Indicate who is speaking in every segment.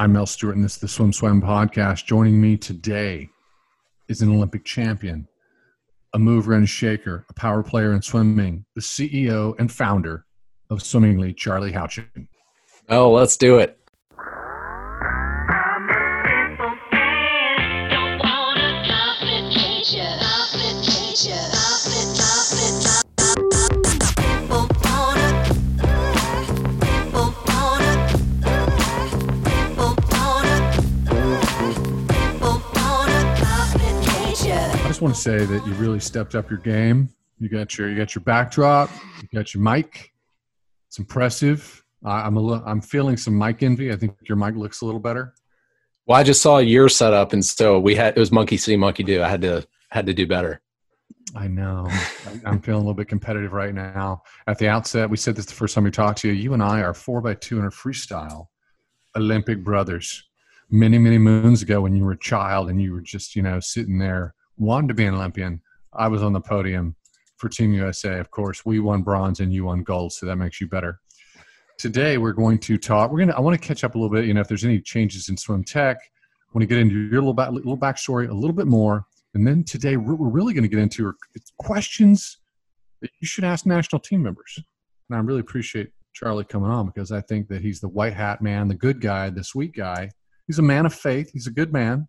Speaker 1: I'm Mel Stewart, and this is the Swim Swam podcast. Joining me today is an Olympic champion, a mover and shaker, a power player in swimming, the CEO and founder of Swimmingly, Charlie Houchin.
Speaker 2: Oh, let's do it.
Speaker 1: Just want to say that you really stepped up your game. You got your you got your backdrop, you got your mic. It's impressive. I, I'm a little, I'm feeling some mic envy. I think your mic looks a little better.
Speaker 2: Well, I just saw your setup, and so we had it was monkey see, monkey do. I had to had to do better.
Speaker 1: I know. I'm feeling a little bit competitive right now. At the outset, we said this the first time we talked to you. You and I are four by two hundred freestyle Olympic brothers. Many, many moons ago, when you were a child and you were just, you know, sitting there wanted to be an Olympian. I was on the podium for Team USA. Of course, we won bronze and you won gold, so that makes you better. Today, we're going to talk. We're to. I want to catch up a little bit. You know, if there's any changes in swim tech, I want to get into your little back, little backstory a little bit more, and then today we're, we're really going to get into questions that you should ask national team members. And I really appreciate Charlie coming on because I think that he's the white hat man, the good guy, the sweet guy. He's a man of faith. He's a good man.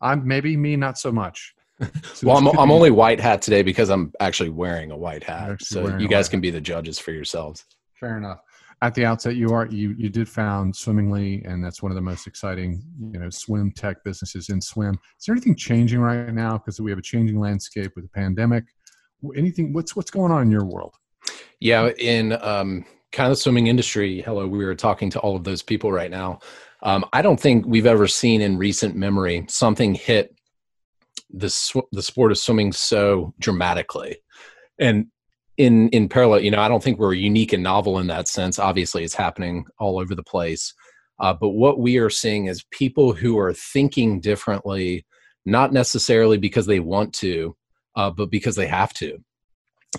Speaker 1: I'm maybe me, not so much.
Speaker 2: Well, I'm, I'm only white hat today because I'm actually wearing a white hat. So you guys can be the judges for yourselves.
Speaker 1: Fair enough. At the outset, you are you you did found Swimmingly, and that's one of the most exciting you know swim tech businesses in swim. Is there anything changing right now because we have a changing landscape with the pandemic? Anything? What's what's going on in your world?
Speaker 2: Yeah, in um, kind of the swimming industry. Hello, we were talking to all of those people right now. Um, I don't think we've ever seen in recent memory something hit the sw- the sport of swimming so dramatically, and in in parallel, you know, I don't think we're unique and novel in that sense. Obviously, it's happening all over the place. Uh, but what we are seeing is people who are thinking differently, not necessarily because they want to, uh, but because they have to.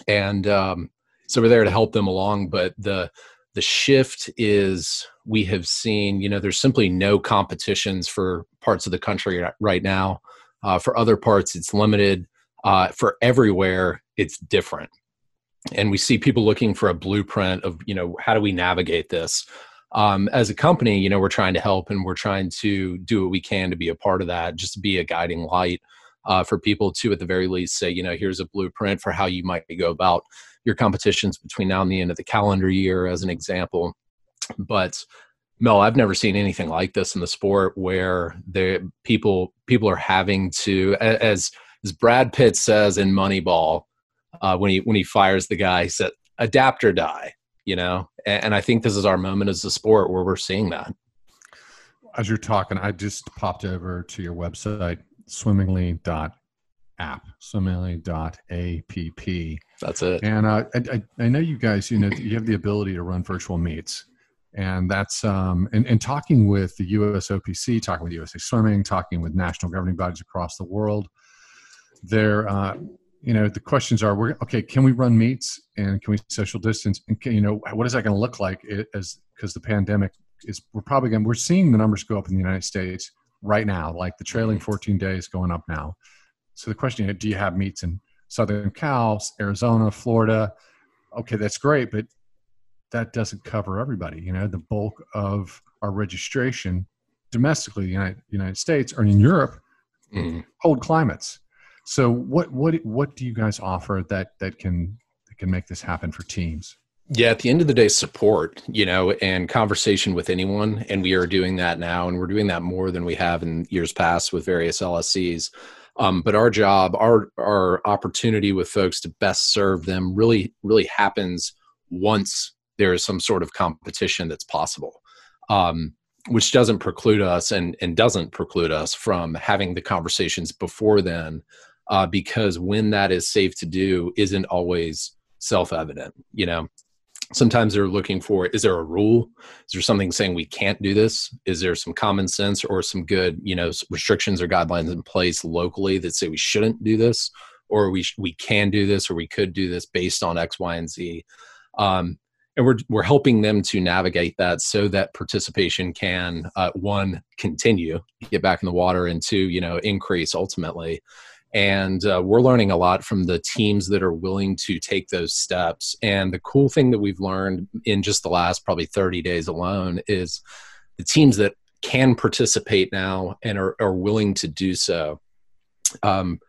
Speaker 2: And um, so we're there to help them along. But the the shift is we have seen, you know, there's simply no competitions for parts of the country right now. Uh, for other parts, it's limited. Uh, for everywhere, it's different. And we see people looking for a blueprint of, you know, how do we navigate this? Um, as a company, you know, we're trying to help and we're trying to do what we can to be a part of that, just to be a guiding light uh, for people to, at the very least, say, you know, here's a blueprint for how you might go about your competitions between now and the end of the calendar year, as an example. But Mel, I've never seen anything like this in the sport where the people people are having to, as as Brad Pitt says in Moneyball, uh, when he when he fires the guy, he said, "Adapt or die." You know, and, and I think this is our moment as a sport where we're seeing that.
Speaker 1: As you're talking, I just popped over to your website, swimmingly.app, swimmingly.app.
Speaker 2: That's it.
Speaker 1: And uh, I, I know you guys, you know, you have the ability to run virtual meets and that's um, and, and talking with the USOPC, talking with USA Swimming, talking with national governing bodies across the world. There, uh, you know, the questions are: we're, okay, can we run meets and can we social distance? And can, you know, what is that going to look like? as because the pandemic is, we're probably going. We're seeing the numbers go up in the United States right now, like the trailing 14 days going up now. So the question: is, Do you have meets in Southern Cal, Arizona, Florida? Okay, that's great, but that doesn't cover everybody. You know, the bulk of our registration domestically, the United, United States or in Europe, mm. cold climates. So, what what what do you guys offer that that can that can make this happen for teams?
Speaker 2: Yeah, at the end of the day, support, you know, and conversation with anyone. And we are doing that now, and we're doing that more than we have in years past with various LSCs. Um, but our job, our our opportunity with folks to best serve them really, really happens once there is some sort of competition that's possible um, which doesn't preclude us and, and doesn't preclude us from having the conversations before then uh, because when that is safe to do isn't always self-evident you know? Sometimes they're looking for is there a rule? Is there something saying we can't do this? Is there some common sense or some good you know restrictions or guidelines in place locally that say we shouldn't do this? Or we we can do this or we could do this based on x y and z? Um, and we're we're helping them to navigate that so that participation can uh, one continue get back in the water and two you know increase ultimately. And uh, we're learning a lot from the teams that are willing to take those steps. And the cool thing that we've learned in just the last probably 30 days alone is the teams that can participate now and are, are willing to do so um,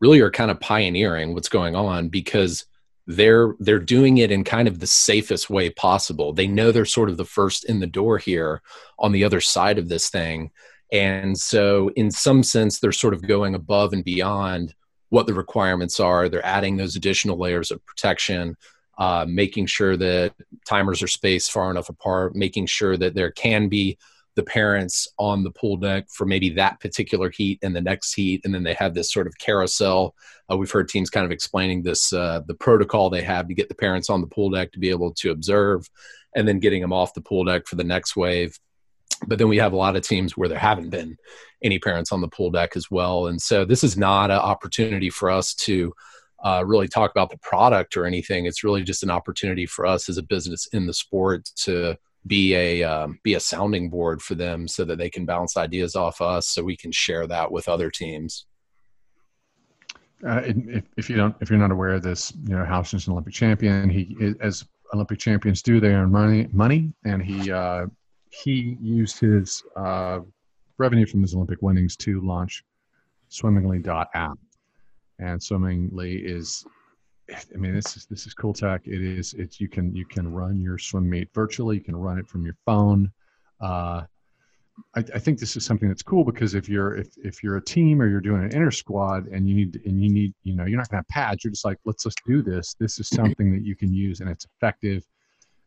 Speaker 2: really are kind of pioneering what's going on because they're they're doing it in kind of the safest way possible. They know they're sort of the first in the door here on the other side of this thing. And so in some sense they're sort of going above and beyond what the requirements are. They're adding those additional layers of protection, uh, making sure that timers are spaced far enough apart, making sure that there can be the parents on the pool deck for maybe that particular heat and the next heat and then they have this sort of carousel. Uh, we've heard teams kind of explaining this uh, the protocol they have to get the parents on the pool deck to be able to observe and then getting them off the pool deck for the next wave. But then we have a lot of teams where there haven't been any parents on the pool deck as well. And so this is not an opportunity for us to uh, really talk about the product or anything. It's really just an opportunity for us as a business in the sport to be a um, be a sounding board for them so that they can bounce ideas off us so we can share that with other teams.
Speaker 1: Uh, if, if you don't if you're not aware of this you know Houchin's an olympic champion. He as olympic champions do they earn money money and he uh, he used his uh, revenue from his olympic winnings to launch swimmingly.app and swimmingly is I mean, this is this is cool tech. It is. It's you can you can run your swim meet virtually. You can run it from your phone. Uh, I, I, think this is something that's cool because if you're if if you're a team or you're doing an inner squad and you need and you need you know you're not going to have pads. You're just like let's just do this. This is something that you can use and it's effective,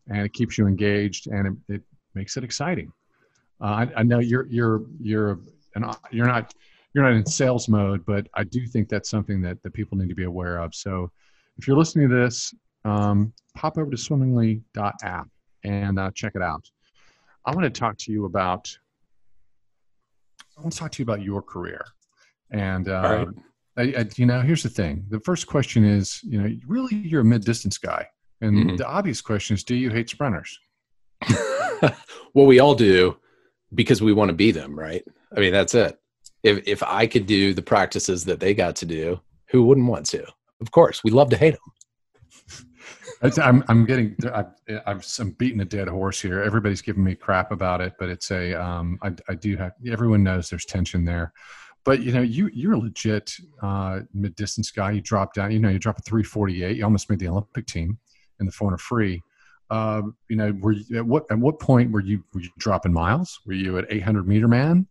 Speaker 1: and it keeps you engaged and it, it makes it exciting. Uh, I, I know you're you're you're an, you're not you're not in sales mode, but I do think that's something that that people need to be aware of. So if you're listening to this, um, pop over to swimmingly.app and uh, check it out. I want to talk to you about. I want to talk to you about your career, and uh, I, I, you know, here's the thing. The first question is, you know, really, you're a mid-distance guy, and mm-hmm. the obvious question is, do you hate sprinters?
Speaker 2: well, we all do, because we want to be them, right? I mean, that's it. If if I could do the practices that they got to do, who wouldn't want to? Of course, we love to hate them.
Speaker 1: I'm, I'm getting, I, I'm, I'm beating a dead horse here. Everybody's giving me crap about it, but it's a, um, I, I do have, everyone knows there's tension there. But you know, you you're a legit uh, mid distance guy. You drop down, you know, you drop a 348. You almost made the Olympic team in the 400 free. Uh, you know, were you, at what at what point were you were you dropping miles? Were you at 800 meter man?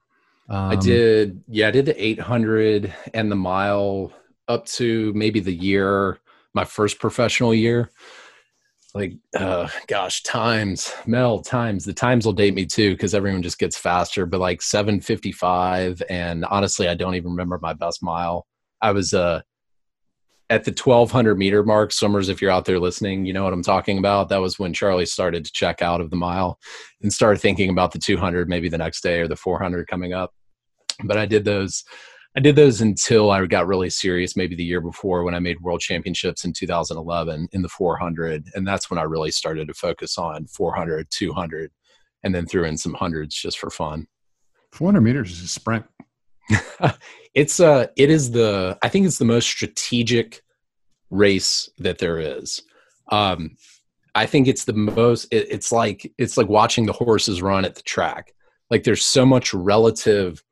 Speaker 2: Um, I did, yeah, I did the 800 and the mile up to maybe the year, my first professional year. Like, uh, gosh, times, Mel, times. The times will date me too because everyone just gets faster. But like 755, and honestly, I don't even remember my best mile. I was uh, at the 1200 meter mark. Swimmers, if you're out there listening, you know what I'm talking about. That was when Charlie started to check out of the mile and started thinking about the 200 maybe the next day or the 400 coming up. But I did those I did those until I got really serious, maybe the year before when I made world championships in 2011 in the 400. And that's when I really started to focus on 400, 200, and then threw in some hundreds just for fun.
Speaker 1: 400 meters is a sprint.
Speaker 2: it's uh it is the I think it's the most strategic race that there is. Um I think it's the most it, it's like it's like watching the horses run at the track. Like there's so much relative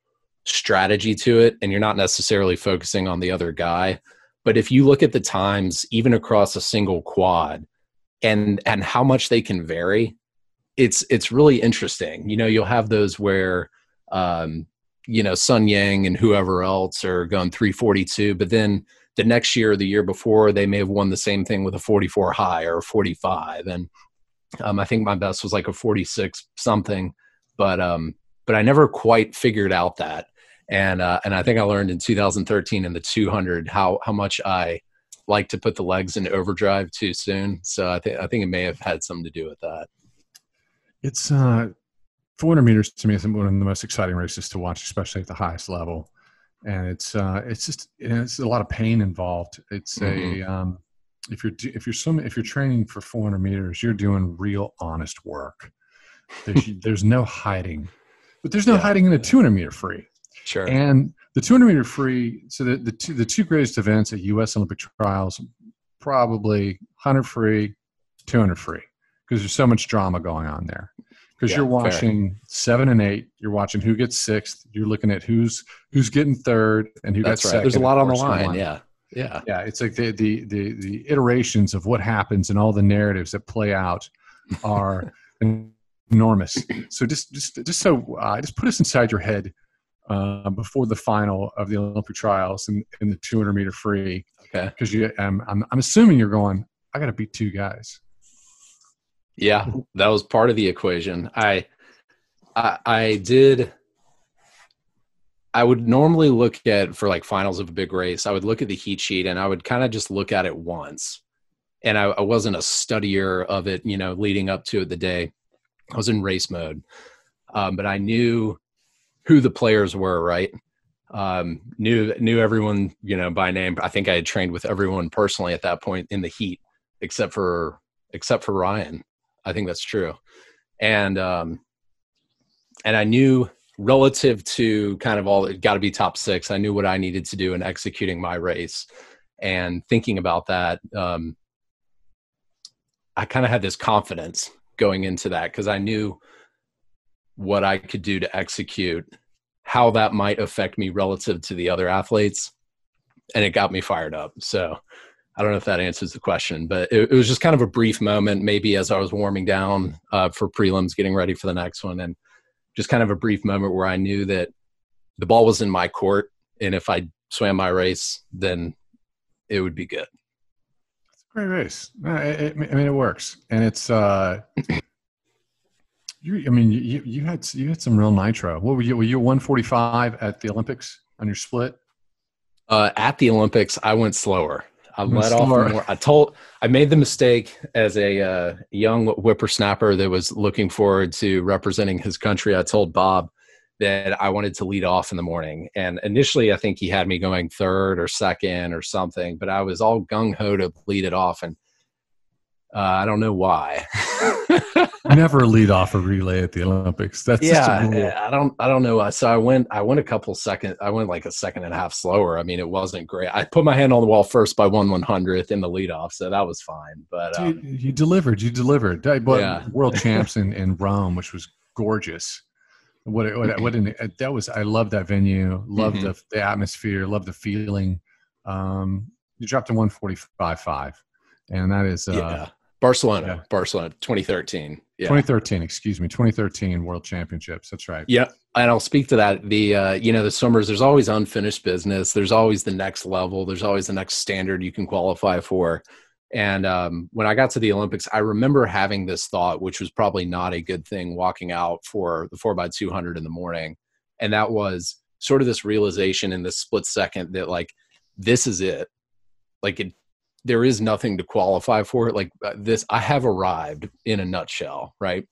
Speaker 2: strategy to it and you're not necessarily focusing on the other guy. But if you look at the times even across a single quad and and how much they can vary it's it's really interesting. You know you'll have those where um you know sun yang and whoever else are going 342 but then the next year or the year before they may have won the same thing with a 44 high or 45 and um, i think my best was like a 46 something but um but i never quite figured out that and uh, and I think I learned in 2013 in the 200 how how much I like to put the legs in overdrive too soon. So I think I think it may have had something to do with that.
Speaker 1: It's uh, 400 meters to me is one of the most exciting races to watch, especially at the highest level. And it's uh, it's just it's a lot of pain involved. It's mm-hmm. a um, if you're if you're swimming if you're training for 400 meters, you're doing real honest work. There's, there's no hiding, but there's no yeah. hiding in a 200 meter free.
Speaker 2: Sure.
Speaker 1: And the 200 meter free, so the, the two the two greatest events at U.S. Olympic trials, probably 100 free, 200 free, because there's so much drama going on there. Because yeah, you're watching fair. seven and eight, you're watching who gets sixth, you're looking at who's who's getting third and who
Speaker 2: That's
Speaker 1: gets
Speaker 2: right.
Speaker 1: second.
Speaker 2: There's a lot on the line. Yeah.
Speaker 1: Yeah. Yeah. It's like the, the, the, the iterations of what happens and all the narratives that play out are enormous. So just, just, just so, uh, just put us inside your head uh, before the final of the Olympic trials in, in the 200 meter free.
Speaker 2: Okay.
Speaker 1: Because you, um, I'm, I'm assuming you're going, I got to beat two guys.
Speaker 2: Yeah, that was part of the equation. I, I, I did I would normally look at for like finals of a big race, I would look at the heat sheet and I would kind of just look at it once. And I, I, wasn't a studier of it, you know, leading up to it the day. I was in race mode. Um, but I knew who the players were, right? Um, knew knew everyone, you know, by name. I think I had trained with everyone personally at that point in the heat, except for except for Ryan. I think that's true. And um and I knew relative to kind of all it got to be top six i knew what i needed to do in executing my race and thinking about that um, i kind of had this confidence going into that because i knew what i could do to execute how that might affect me relative to the other athletes and it got me fired up so i don't know if that answers the question but it, it was just kind of a brief moment maybe as i was warming down uh, for prelims getting ready for the next one and just kind of a brief moment where I knew that the ball was in my court, and if I swam my race, then it would be good.
Speaker 1: It's a great race. I mean, it works, and it's. uh you, I mean, you, you had you had some real nitro. What were you? Were you 145 at the Olympics on your split?
Speaker 2: Uh, at the Olympics, I went slower. I let off more. I told I made the mistake as a uh, young whippersnapper that was looking forward to representing his country. I told Bob that I wanted to lead off in the morning, and initially I think he had me going third or second or something, but I was all gung ho to lead it off, and uh, I don't know why.
Speaker 1: Never lead off a relay at the Olympics. That's
Speaker 2: yeah. I don't. I don't know. So I went. I went a couple seconds. I went like a second and a half slower. I mean, it wasn't great. I put my hand on the wall first by one one hundredth in the lead off, so that was fine. But um,
Speaker 1: Dude, you delivered. You delivered. But yeah. World champs in, in Rome, which was gorgeous. What what, what an, that was. I love that venue. Love mm-hmm. the the atmosphere. Love the feeling. Um, you dropped a one forty five five, and that is uh,
Speaker 2: yeah Barcelona, yeah. Barcelona, 2013.
Speaker 1: Yeah. 2013, excuse me, 2013 World Championships. That's right.
Speaker 2: Yeah, and I'll speak to that. The uh, you know the swimmers, there's always unfinished business. There's always the next level. There's always the next standard you can qualify for. And um, when I got to the Olympics, I remember having this thought, which was probably not a good thing, walking out for the four by 200 in the morning, and that was sort of this realization in this split second that like this is it. Like it there is nothing to qualify for it. Like uh, this, I have arrived in a nutshell, right?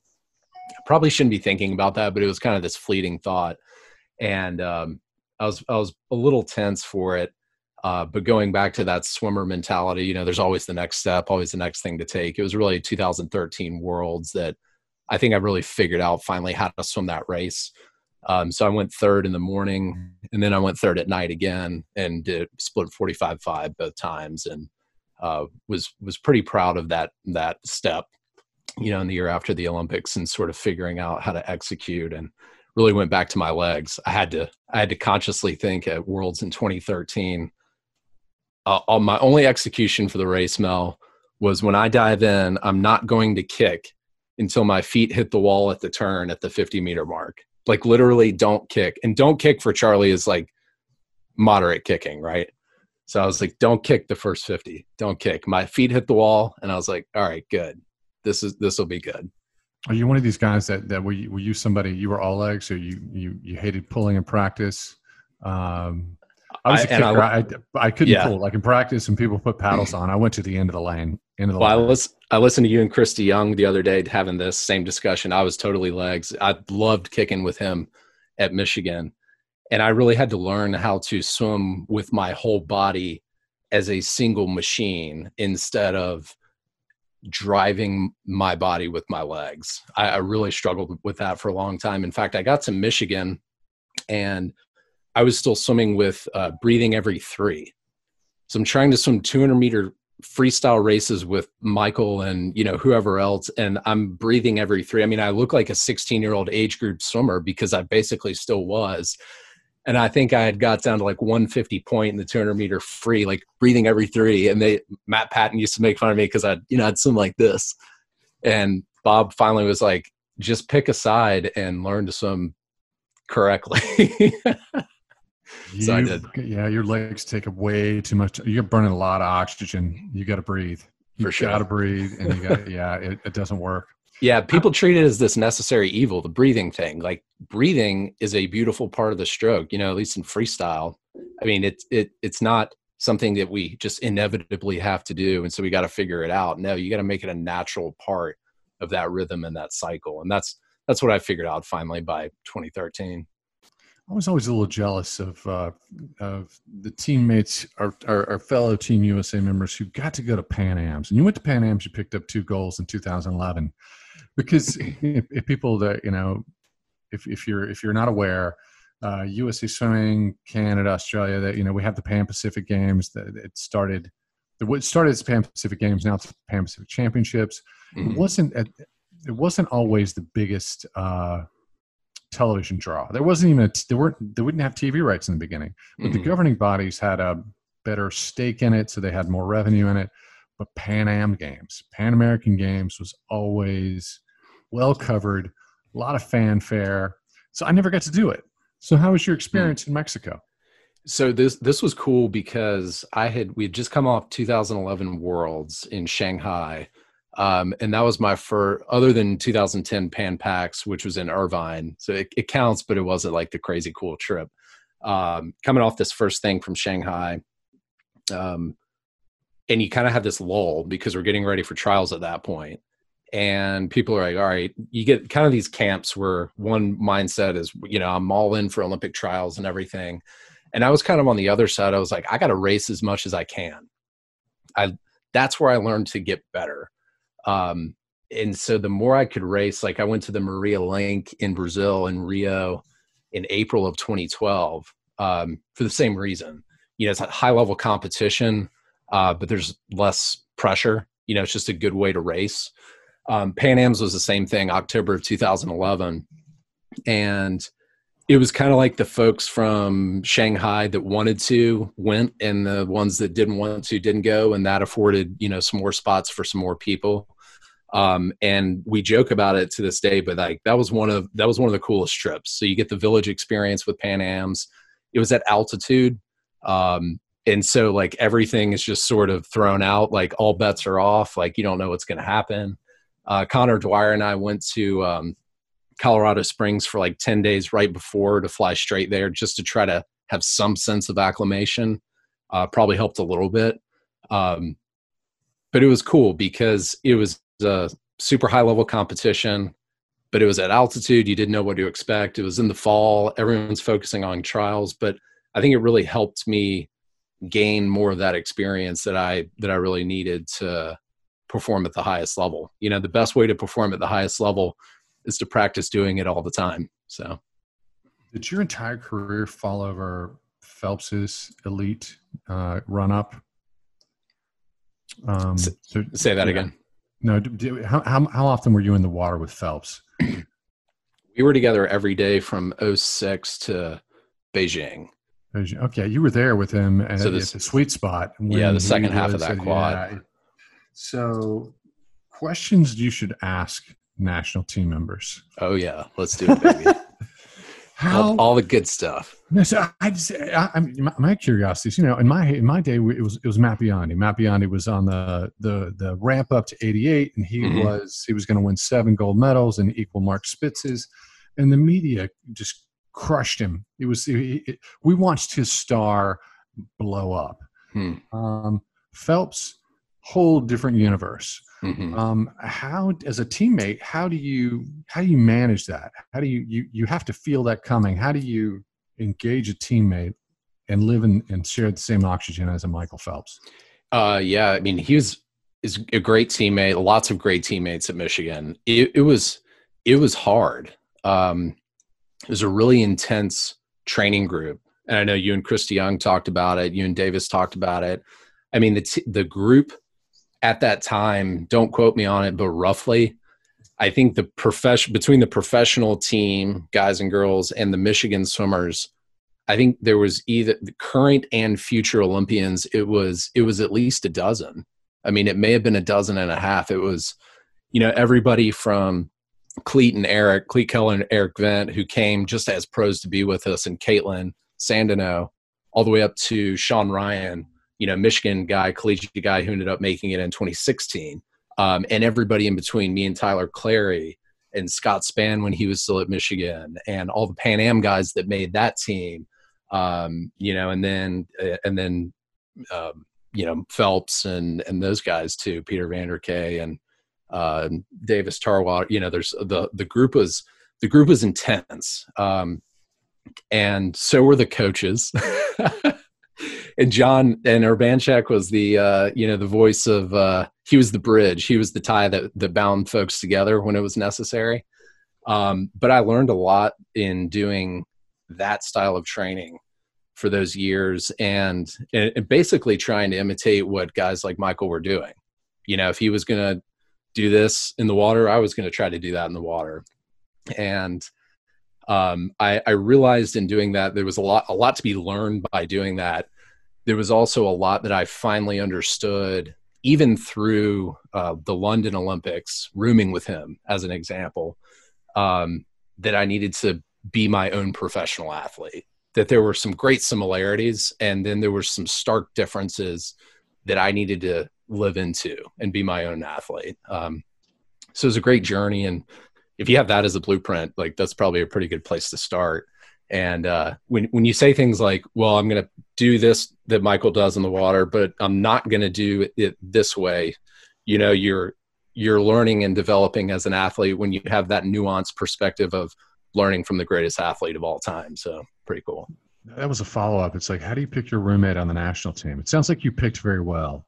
Speaker 2: Probably shouldn't be thinking about that, but it was kind of this fleeting thought, and um, I was I was a little tense for it. Uh, but going back to that swimmer mentality, you know, there's always the next step, always the next thing to take. It was really 2013 Worlds that I think I really figured out finally how to swim that race. Um, so I went third in the morning, and then I went third at night again, and did split 45-5 both times, and uh, was was pretty proud of that that step you know in the year after the olympics and sort of figuring out how to execute and really went back to my legs. I had to i had to consciously think at worlds in 2013 uh, my only execution for the race mel was when i dive in i'm not going to kick until my feet hit the wall at the turn at the 50 meter mark. Like literally don't kick. And don't kick for charlie is like moderate kicking right so I was like, don't kick the first 50. Don't kick. My feet hit the wall and I was like, all right, good. This is this will be good.
Speaker 1: Are you one of these guys that that were you, were you somebody you were all legs or you you you hated pulling in practice? Um, I was a kicker. I, I, I, couldn't yeah. pull. Like in practice, and people put paddles on. I went to the end of the lane. End of the
Speaker 2: well,
Speaker 1: lane.
Speaker 2: I, listen, I listened to you and Christy Young the other day having this same discussion. I was totally legs. I loved kicking with him at Michigan and I really had to learn how to swim with my whole body as a single machine instead of driving my body with my legs. I, I, really struggled with that for a long time. In fact, I got to Michigan and I was still swimming with uh, breathing every three. So I'm trying to swim 200 meter freestyle races with Michael and you know whoever else, and I'm breathing every three. I mean, I look like a 16 year old age group swimmer because I basically still was and I think I had got down to like 150 point in the 200 meter free, like breathing every three. And they Matt Patton used to make fun of me because I, you know, I'd swim like this. And Bob finally was like, "Just pick a side and learn to swim correctly."
Speaker 1: so I did. Yeah, your legs take up way too much. You're burning a lot of oxygen. You got to breathe. You
Speaker 2: For sure.
Speaker 1: got to breathe, and you got yeah, it, it doesn't work.
Speaker 2: Yeah, people treat it as this necessary evil, the breathing thing. Like breathing is a beautiful part of the stroke, you know, at least in freestyle. I mean, it's it it's not something that we just inevitably have to do and so we got to figure it out. No, you got to make it a natural part of that rhythm and that cycle. And that's that's what I figured out finally by 2013.
Speaker 1: I was always a little jealous of uh, of the teammates, our, our, our, fellow Team USA members who got to go to Pan Am's. And you went to Pan Am's, you picked up two goals in 2011 because if, if, people that you know if, if you're if you're not aware uh, USA Swimming, Canada, Australia. That you know we have the Pan Pacific Games. That it started. It started as Pan Pacific Games. Now it's Pan Pacific Championships. Mm-hmm. It wasn't. It wasn't always the biggest uh, television draw. There wasn't even a. There weren't. They wouldn't have TV rights in the beginning. But mm-hmm. the governing bodies had a better stake in it, so they had more revenue in it but Pan Am Games, Pan American Games was always well covered, a lot of fanfare. So I never got to do it. So how was your experience in Mexico?
Speaker 2: So this this was cool because I had we had just come off 2011 Worlds in Shanghai, um, and that was my first. Other than 2010 Pan Pacs, which was in Irvine, so it, it counts, but it wasn't like the crazy cool trip. Um, coming off this first thing from Shanghai, um, and you kind of have this lull because we're getting ready for trials at that point and people are like all right you get kind of these camps where one mindset is you know i'm all in for olympic trials and everything. And i was kind of on the other side. I was like i got to race as much as i can. I that's where i learned to get better. Um, and so the more i could race like i went to the Maria Lenk in brazil in rio in april of 2012 um, for the same reason. You know it's high level competition uh, but there's less pressure. You know, it's just a good way to race. Um, Pan Am's was the same thing, October of 2011, and it was kind of like the folks from Shanghai that wanted to went, and the ones that didn't want to didn't go, and that afforded you know some more spots for some more people. Um, and we joke about it to this day, but like that was one of that was one of the coolest trips. So you get the village experience with Pan Am's. It was at altitude. Um, and so like everything is just sort of thrown out like all bets are off like you don't know what's going to happen uh, Conor Dwyer and i went to um, colorado springs for like 10 days right before to fly straight there just to try to have some sense of acclimation uh, probably helped a little bit. Um, but it was cool because it was a super high level competition but it was at altitude. You didn't know what to expect. It was in the fall. Everyone's focusing on trials but i think it really helped me gain more of that experience that I that I really needed to perform at the highest level. You know, the best way to perform at the highest level is to practice doing it all the time. So,
Speaker 1: did your entire career fall over Phelps's elite uh, run up?
Speaker 2: Um, so, say that yeah. again.
Speaker 1: No, do, how, how how often were you in the water with Phelps?
Speaker 2: we were together every day from 06 to Beijing.
Speaker 1: Okay, you were there with him at, so this, at the sweet spot.
Speaker 2: Yeah, the second half of that quad. Yeah.
Speaker 1: So, questions you should ask national team members.
Speaker 2: Oh yeah, let's do it, baby. How, all, all, the good stuff.
Speaker 1: No, so I just, I, I my, my curiosity is, you know, in my in my day, it was it was. Matt Biondi was on the the the ramp up to 88, and he mm-hmm. was he was going to win seven gold medals and equal Mark Spitz's, and the media just crushed him. It was it, it, we watched his star blow up. Hmm. Um, Phelps, whole different universe. Mm-hmm. Um, how, as a teammate, how do you how do you manage that? How do you you you have to feel that coming? How do you engage a teammate and live in, and share the same oxygen as a Michael Phelps?
Speaker 2: Uh, yeah, I mean, he was is a great teammate. Lots of great teammates at Michigan. It, it was it was hard. Um, it was a really intense training group, and I know you and Christy Young talked about it. You and Davis talked about it. I mean, the t- the group at that time. Don't quote me on it, but roughly, I think the profession between the professional team, guys and girls, and the Michigan swimmers I think there was either the current and future Olympians. It was it was at least a dozen. I mean, it may have been a dozen and a half. It was, you know, everybody from Klete and Erik, Klete Keller and Erik Vendt, who came just as pros to be with us, and Kaitlin Sandeno, all the way up to Sean Ryan, you know, Michigan guy, collegiate guy who ended up making it in 2016, um, and everybody in between, me and Tyler Clary and Scott Spann when he was still at Michigan, and all the Pan Am guys that made that team um, you know, and then uh, and then um, you know Phelps and and those guys too, Peter Vanderkaay and uh, Davis Tarwater. You know, there's the the group was the group was intense, um, and so were the coaches. and Jon and Urbanchek was the uh, you know the voice of uh, he was the bridge, he was the tie that that bound folks together when it was necessary. Um, but I learned a lot in doing that style of training for those years and, and basically trying to imitate what guys like Michael were doing. You know, if he was going to do this in the water, I was going to try to do that in the water. And um, I, I realized in doing that there was a lot a lot to be learned by doing that. There was also a lot that I finally understood, even through uh, the London Olympics, rooming with him as an example, um, that I needed to be my own professional athlete. That there were some great similarities, and then there were some stark differences that I needed to live into and be my own athlete. Um, so it was a great journey, and if you have that as a blueprint, like that's probably a pretty good place to start. And uh, when when you say things like, "Well, I'm going to do this that Michael does in the water, but I'm not going to do it this way," you know, you're you're learning and developing as an athlete when you have that nuanced perspective of learning from the greatest athlete of all time. So pretty cool.
Speaker 1: That was a follow up. It's like, how do you pick your roommate on the national team? It sounds like you picked very well.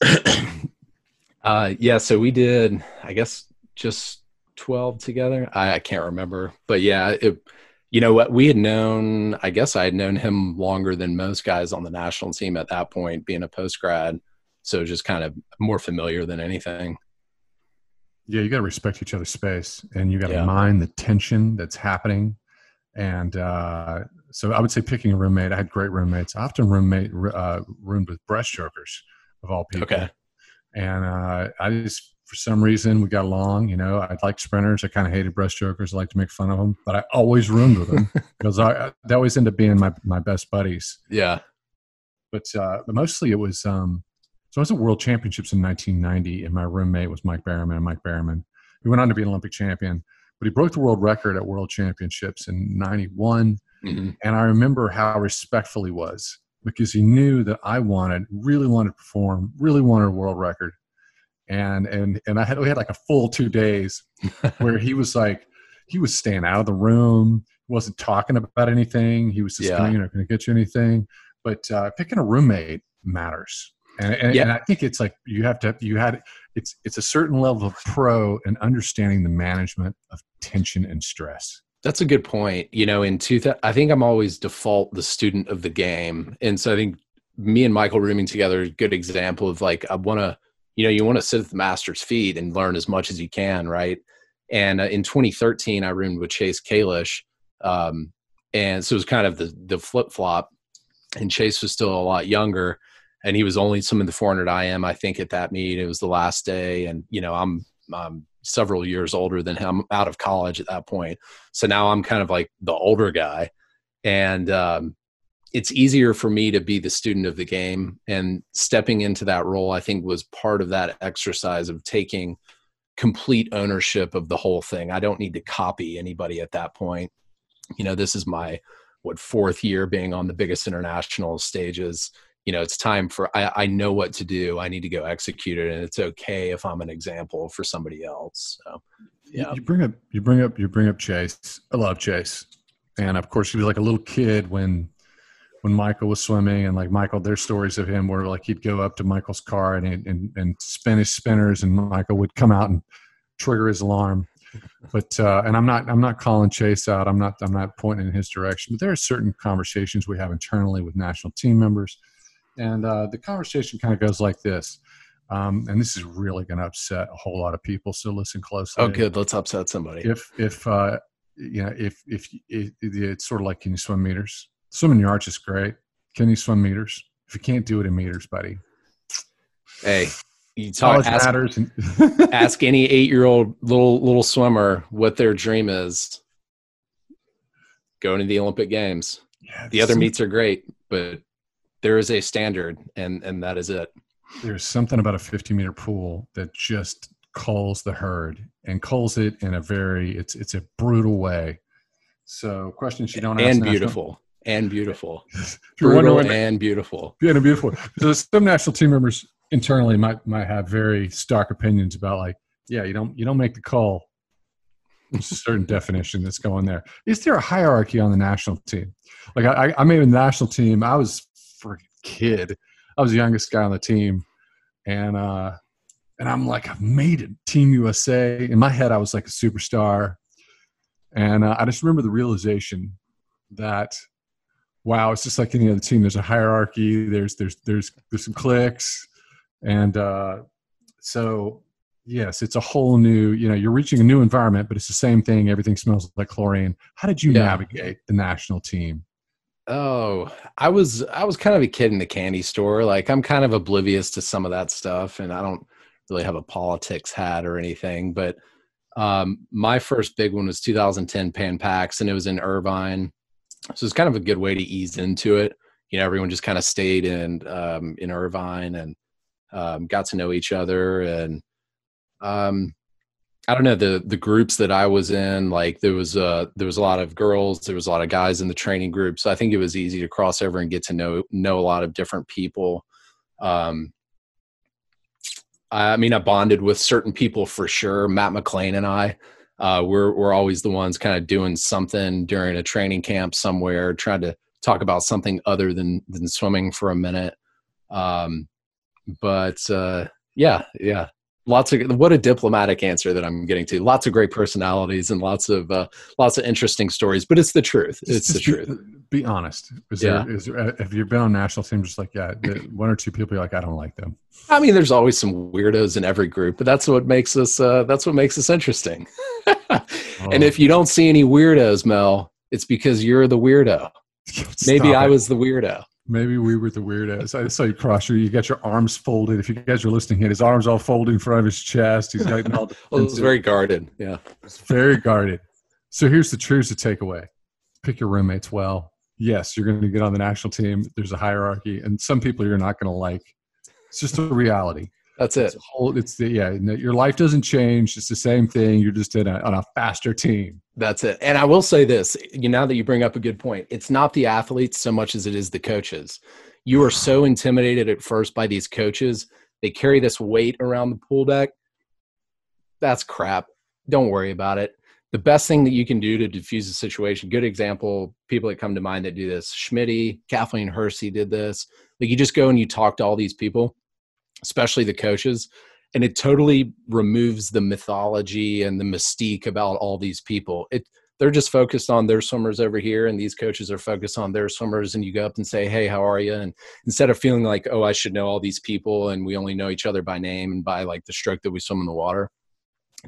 Speaker 2: uh, yeah. So we did, I guess, just 12 together. I, I can't remember, but yeah, it, you know what? We had known, I guess I had known him longer than most guys on the national team at that point, being a post grad. So just kind of more familiar than anything.
Speaker 1: Yeah, you got to respect each other's space, and you got to yeah. mind the tension that's happening. And uh, so, I would say picking a roommate. I had great roommates. I often roommate uh, roomed with breaststrokers of all people.
Speaker 2: Okay.
Speaker 1: And uh, I just, for some reason, we got along. You know, I like sprinters. I kind of hated breaststrokers. I like to make fun of them, but I always roomed with them because I, they always end up being my my best buddies.
Speaker 2: Yeah.
Speaker 1: But uh, but mostly it was um, so I was at World Championships in 1990, and my roommate was Mike Barrowman. Mike Barrowman, he went on to be an Olympic champion, but he broke the world record at World Championships in '91. Mm-hmm. And I remember how respectful he was because he knew that I wanted, really wanted to perform, really wanted a world record. And and and I had we had like a full two days where he was like he was staying out of the room, wasn't talking about anything. He was just yeah. you're not going to get you anything. But uh, picking a roommate matters and, and, yeah. and, I think it's like you have to you had it's it's a certain level of pro and understanding the management of tension and stress.
Speaker 2: That's a good point. You know, in two, I think I'm always default the student of the game, and so I think me and Michael rooming together is a good example of like I want to, you know, you want to sit at the master's feet and learn as much as you can, right? And uh, in 2013, I roomed with Chase Kalisz, um, and so it was kind of the the flip flop. And Chase was still a lot younger, and he was only some of the 400 IM, I think, at that meet. It was the last day, and you know, I'm, I'm several years older than him, out of college at that point. So now I'm kind of like the older guy, and um, it's easier for me to be the student of the game. And stepping into that role, I think, was part of that exercise of taking complete ownership of the whole thing. I don't need to copy anybody at that point. You know, this is my what fourth year being on the biggest international stages you know it's time for I, I know what to do i need to go execute it and it's okay if i'm an example for somebody else so
Speaker 1: yeah you bring up you bring up you bring up chase i love chase and of course he was like a little kid when when Michael was swimming, and like Michael, there's stories of him where like he'd go up to Michael's car and and and spin his spinners, and Michael would come out and trigger his alarm. But uh, and I'm not I'm not calling Chase out. I'm not I'm not pointing in his direction. But there are certain conversations we have internally with national team members, and uh, the conversation kind of goes like this. Um, and this is really going to upset a whole lot of people. So listen closely.
Speaker 2: Oh, good. Let's upset somebody.
Speaker 1: If if uh, you know if if it, it's sort of like can you swim meters? Swimming your arch is great. Can you swim meters? If you can't do it in meters, buddy.
Speaker 2: Hey, you talk ask, matters. And ask any eight-year-old little little swimmer what their dream is. Going to the Olympic Games. Yeah, the other some, meets are great, but there is a standard, and and that is it.
Speaker 1: There's something about a 50 meter pool that just calls the herd and calls it in a very it's it's a brutal way. So questions you don't ask.
Speaker 2: and beautiful and beautiful, brutal and beautiful,
Speaker 1: yeah, and beautiful. So some national team members internally might might have very stark opinions about like, yeah, you don't you don't make the call. There's a certain definition that's going there. Is there a hierarchy on the national team? Like I, I made a national team. I was for a kid. I was the youngest guy on the team, and uh, and I'm like, I've made it, Team USA. In my head, I was like a superstar, and uh, I just remember the realization that wow, it's just like any other team. There's a hierarchy. There's there's there's there's some clicks, and uh, so yes, it's a whole new. You know, you're reaching a new environment, but it's the same thing. Everything smells like chlorine. How did you yeah. navigate the national team?
Speaker 2: Oh, I was I was kind of a kid in the candy store. Like I'm kind of oblivious to some of that stuff, and I don't really have a politics hat or anything. But um, my first big one was 2010 Pan Pacs, and it was in Irvine so it's kind of a good way to ease into it. You know, everyone just kind of stayed in um, in Irvine and um, got to know each other, and um, I don't know the the groups that I was in. Like there was a there was a lot of girls, there was a lot of guys in the training group, so I think it was easy to cross over and get to know know a lot of different people. Um, I mean, I bonded with certain people for sure. Matt McLean and I uh, we're we're always the ones kind of doing something during a training camp somewhere, trying to talk about something other than than swimming for a minute. Um, but uh, yeah, yeah, lots of what a diplomatic answer that I'm getting to. Lots of great personalities and lots of uh, lots of interesting stories, but it's the truth. It's the truth.
Speaker 1: Be honest. Is yeah. there, is there, have you been on national team? Just like yeah, one or two people you're like I don't like them.
Speaker 2: I mean, there's always some weirdos in every group, but that's what makes us. Uh, that's what makes us interesting. oh. And if you don't see any weirdos, Mel, it's because you're the weirdo. Maybe I was the weirdo.
Speaker 1: Maybe we were the weirdos. I saw you cross your, you got your arms folded. If you guys are listening, he had his arms all folded in front of his chest. He's got all.
Speaker 2: well, it's very guarded. Yeah,
Speaker 1: it's very guarded. So here's the truth to take away: pick your roommates well. Yes, you're going to get on the national team. There's a hierarchy, and some people you're not going to like. It's just a reality.
Speaker 2: That's it.
Speaker 1: It's, whole, it's the yeah. Your life doesn't change. It's the same thing. You're just in a, on a faster team.
Speaker 2: That's it. And I will say this: you now that you bring up a good point, it's not the athletes so much as it is the coaches. You are so intimidated at first by these coaches. They carry this weight around the pool deck. That's crap. Don't worry about it. The best thing that you can do to diffuse the situation, good example, people that come to mind that do this, Schmitty, Kathleen Hersey did this. Like you just go and you talk to all these people especially the coaches and it totally removes the mythology and the mystique about all these people it they're just focused on their swimmers over here and these coaches are focused on their swimmers and you go up and say hey how are you and instead of feeling like oh i should know all these people and we only know each other by name and by like the stroke that we swim in the water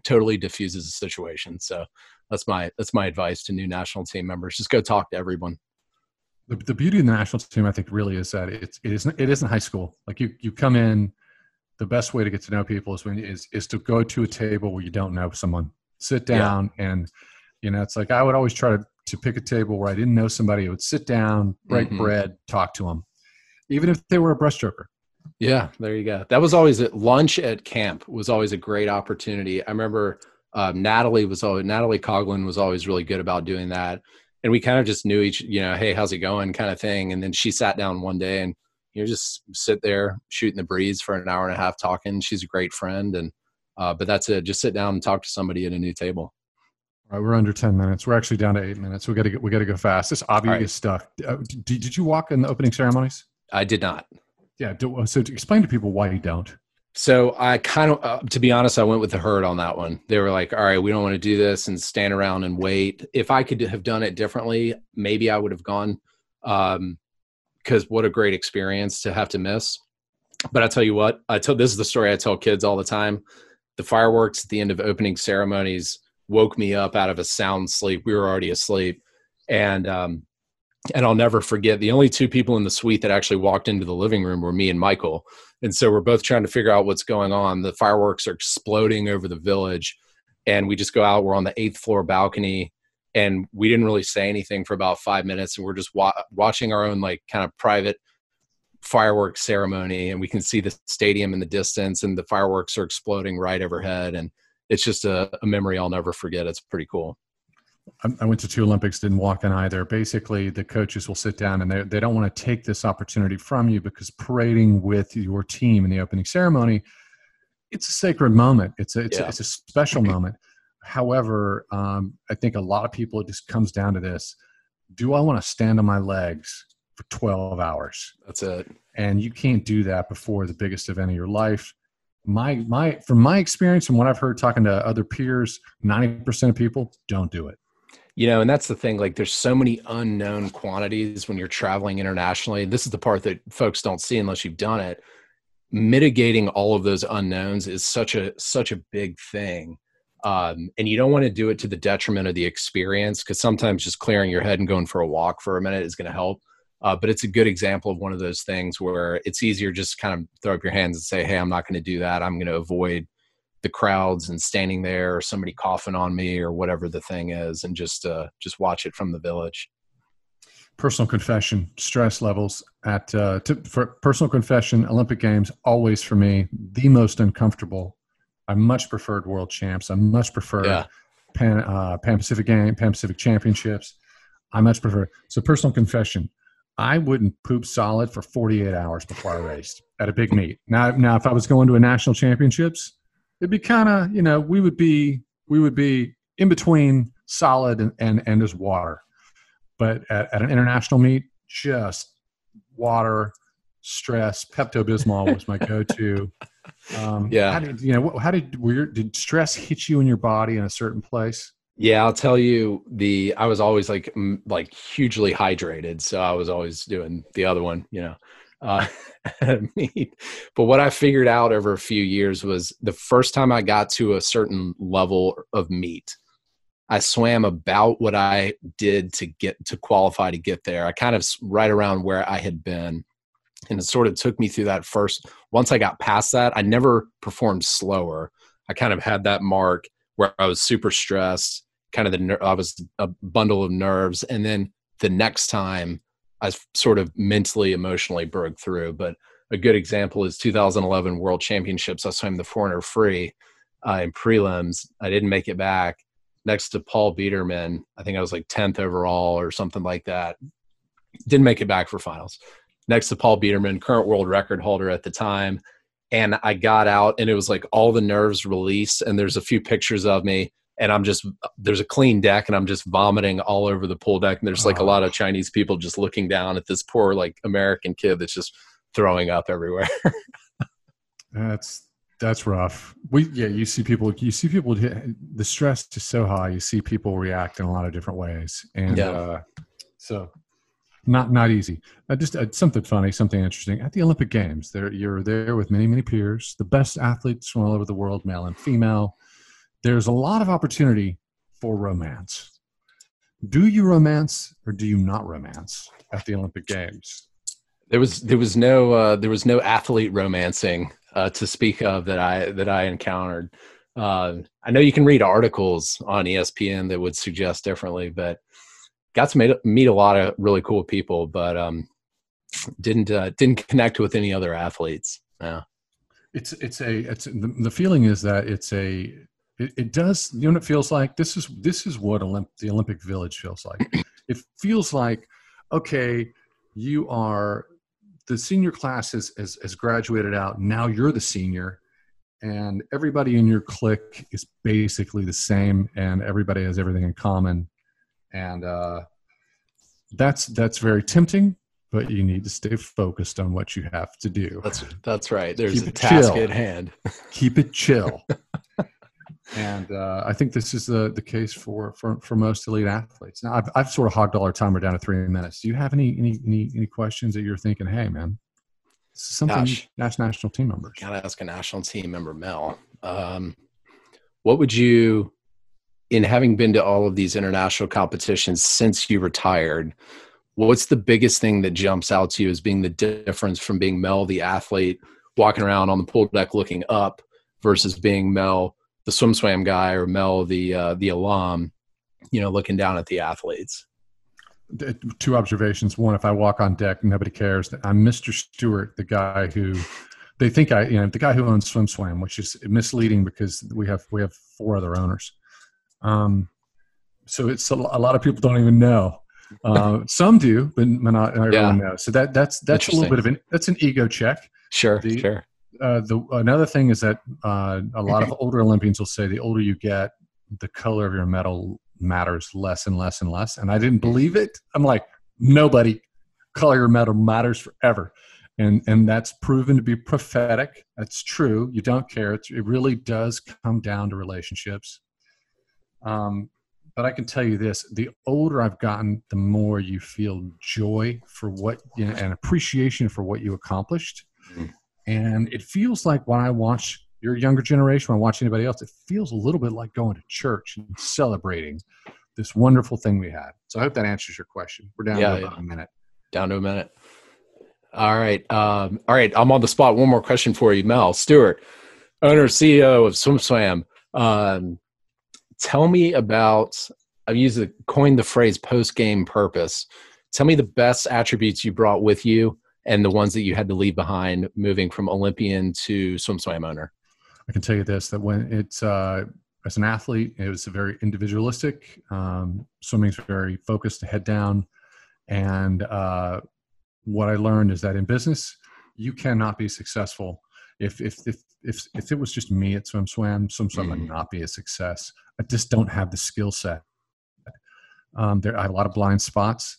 Speaker 2: totally diffuses the situation so that's my that's my advice to new national team members just go talk to everyone.
Speaker 1: The, the beauty of the national team i think really is that it's it isn't it isn't high school. Like you you come in the best way to get to know people is when is is to go to a table where you don't know someone. Sit down yeah. and you know it's like i would always try to, to pick a table where i didn't know somebody. I would sit down break mm-hmm. bread talk to them even if they were a breaststroker
Speaker 2: yeah there you go that was always at lunch at camp was always a great opportunity i remember um, natalie was always natalie Coughlin was always really good about doing that and we kind of just knew each you know hey how's it going kind of thing and then she sat down one day and you know just sit there shooting the breeze for an hour and a half talking she's a great friend and uh, but that's it just sit down and talk to somebody at a new table
Speaker 1: All right, we're under ten minutes. We're actually down to eight minutes. We got to we got to go fast. This obvious right. stuff. Uh, did, did you walk in the opening ceremonies?
Speaker 2: I did not.
Speaker 1: Yeah. So to explain to people why you don't.
Speaker 2: So I kind of, uh, to be honest, I went with the herd on that one. They were like, "All right, we don't want to do this and stand around and wait." If I could have done it differently, maybe I would have gone. Um, because what a great experience to have to miss. But I tell you what, I tell this is the story I tell kids all the time. The fireworks at the end of opening ceremonies woke me up out of a sound sleep. We were already asleep, and um, and I'll never forget the only two people in the suite that actually walked into the living room were me and Michael. And so we're both trying to figure out what's going on. The fireworks are exploding over the village, and we just go out. We're on the eighth floor balcony, and we didn't really say anything for about five minutes, and we're just wa- watching our own like kind of private fireworks ceremony, and we can see the stadium in the distance, and the fireworks are exploding right overhead, and it's just a, a memory I'll never forget. It's pretty cool.
Speaker 1: I went to two Olympics, didn't walk in either. Basically, the coaches will sit down and they, they don't want to take this opportunity from you because parading with your team in the opening ceremony, it's a sacred moment. It's a, it's, yeah. a, it's a special moment. However, um, I think a lot of people, it just comes down to this do I want to stand on my legs for 12 hours?
Speaker 2: That's it.
Speaker 1: And you can't do that before the biggest event of your life my my from my experience and what I've heard talking to other peers, ninety percent of people don't do it.
Speaker 2: You know, and that's the thing. Like, there's so many unknown quantities when you're traveling internationally. This is the part that folks don't see unless you've done it. Mitigating all of those unknowns is such a such a big thing, um, and you don't want to do it to the detriment of the experience because sometimes just clearing your head and going for a walk for a minute is going to help. Uh, but it's a good example of one of those things where it's easier just kind of throw up your hands and say, "Hey, I'm not going to do that. I'm going to avoid the crowds and standing there, or somebody coughing on me, or whatever the thing is, and just uh, just watch it from the village."
Speaker 1: Personal confession: stress levels at uh, to, for personal confession. Olympic Games always for me the most uncomfortable. I much preferred World Champs. I much prefer yeah. Pan uh, Pan Pacific Game, Pan Pacific Championships. I much prefer. So personal confession I wouldn't poop solid for 48 hours before I raced at a big meet. Now, now if I was going to a national championships, it'd be kind of, you know, we would be we would be in between solid and and, and just water. But at, at an international meet, just water, stress. Pepto Bismol was my go-to. Um, yeah. How did, you know, how did were your, did stress hit you in your body in a certain place?
Speaker 2: Yeah, I'll tell you the I was always like m- like hugely hydrated, so I was always doing the other one, you know. Uh, but what I figured out over a few years was the first time I got to a certain level of meet, I swam about what I did to get to qualify to get there. I kind of right around where I had been. And it sort of took me through that first. Once I got past that, I never performed slower. I kind of had that mark where I was super stressed kind of the I was a bundle of nerves, and then the next time I sort of mentally, emotionally broke through. But a good example is 2011 World Championships. I swam the 400 free uh, in prelims. I didn't make it back. Next to Paul Biedermann, I think I was like 10th overall or something like that. Didn't make it back for finals. Next to Paul Biedermann, current world record holder at the time. And I got out, and it was like all the nerves released. And there's a few pictures of me and I'm just there's a clean deck and I'm just vomiting all over the pool deck and there's like a lot of Chinese people just looking down at this poor like American kid that's just throwing up everywhere.
Speaker 1: that's that's rough. We yeah, you see people you see people the stress is so high. You see people react in a lot of different ways, and yeah. uh, so not not easy. Uh, just uh, something funny, something interesting at the Olympic Games. There you're there with many many peers, the best athletes from all over the world, male and female there's a lot of opportunity for romance. Do you romance or do you not romance at the Olympic Games?
Speaker 2: There was there was no uh, there was no athlete romancing uh, to speak of that I that I encountered. Uh, I know you can read articles on ESPN that would suggest differently, but got to meet, meet a lot of really cool people, but um, didn't uh, didn't connect with any other athletes. Yeah.
Speaker 1: It's it's a it's the, the feeling is that it's a it, it does. You know, it feels like this is this is what Olymp- the Olympic Village feels like. it feels like okay, you are the senior class has, has, has graduated out. Now you're the senior, and everybody in your clique is basically the same, and everybody has everything in common, and uh, that's that's very tempting. But you need to stay focused on what you have to do.
Speaker 2: That's that's right. There's
Speaker 1: Keep
Speaker 2: a task
Speaker 1: chill.
Speaker 2: at hand.
Speaker 1: Keep it chill. And uh, I think this is the the case for for, for most elite athletes. Now, I've, I've sort of hogged all our time. We're down to three minutes. Do you have any any any, any questions that you're thinking? Hey, man, something
Speaker 2: Gosh.
Speaker 1: that's national team members.
Speaker 2: Gotta ask a national team member, Mel. Um, what would you, in having been to all of these international competitions since you retired, what's the biggest thing that jumps out to you as being the difference from being Mel, the athlete, walking around on the pool deck looking up, versus being Mel, the swim swam guy, or Mel, the uh, the alum, you know, looking down at the athletes?
Speaker 1: Two observations. One, if I walk on deck, nobody cares. I'm Mr. Stewart, the guy who they think I, you know, the guy who owns Swim Swam, which is misleading because we have we have four other owners. Um, so it's a, a lot of people don't even know. Uh, some do, but not everyone knows. So that that's that's a little bit of an that's an ego check.
Speaker 2: Sure,
Speaker 1: The-
Speaker 2: sure.
Speaker 1: Uh, the another thing is that uh, a lot of older Olympians will say the older you get, the color of your medal matters less and less and less. And I didn't believe it. I'm like, nobody, color of your medal matters forever. And, and that's proven to be prophetic. That's true. You don't care. It's, it really does come down to relationships. Um, but I can tell you this: the older I've gotten, the more you feel joy for what you know, and appreciation for what you accomplished.
Speaker 2: Mhm.
Speaker 1: And it feels like when I watch your younger generation, when I watch anybody else, it feels a little bit like going to church and celebrating this wonderful thing we had. So I hope that answers your question. We're down
Speaker 2: Yeah,
Speaker 1: to about a minute.
Speaker 2: down to a minute. All right. Um, all right. I'm on the spot. One more question for you, Mel Stewart, owner CEO of Swim Swam. Um, tell me about. I've used the coined the phrase post game purpose. Tell me the best attributes you brought with you and the ones that you had to leave behind moving from Olympian to Swim Swam owner.
Speaker 1: I can tell you this: that when it's uh, as an athlete, it was very individualistic. Um, swimming's very focused, head down, and uh, what I learned is that in business, you cannot be successful if if if if, if it was just me at Swim Swam, Swim Swam would
Speaker 2: Mhm.
Speaker 1: not be a success. I just don't have the skill set. Um, there, I have a lot of blind spots.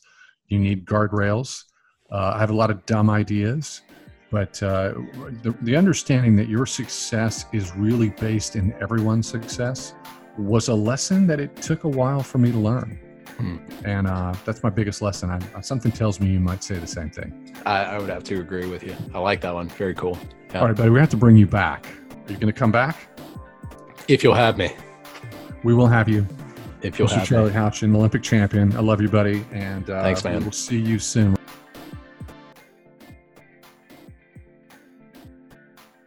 Speaker 1: You need guardrails. Uh, I have a lot of dumb ideas. But uh, the, the understanding that your success is really based in everyone's success was a lesson that it took a while for me to learn.
Speaker 2: Hmm.
Speaker 1: And uh, that's my biggest lesson. I, something tells me you might say the same thing.
Speaker 2: I, I would have to agree with you. I like that one. Very cool. Yeah.
Speaker 1: All right, buddy, we have to bring you back. Are you going to come back?
Speaker 2: If you'll have me.
Speaker 1: We will have you.
Speaker 2: If you'll
Speaker 1: Mr.
Speaker 2: have
Speaker 1: Charlie
Speaker 2: me.
Speaker 1: Houchin, Olympic champion. I love you, buddy. And uh,
Speaker 2: Thanks, man.
Speaker 1: We will see you soon.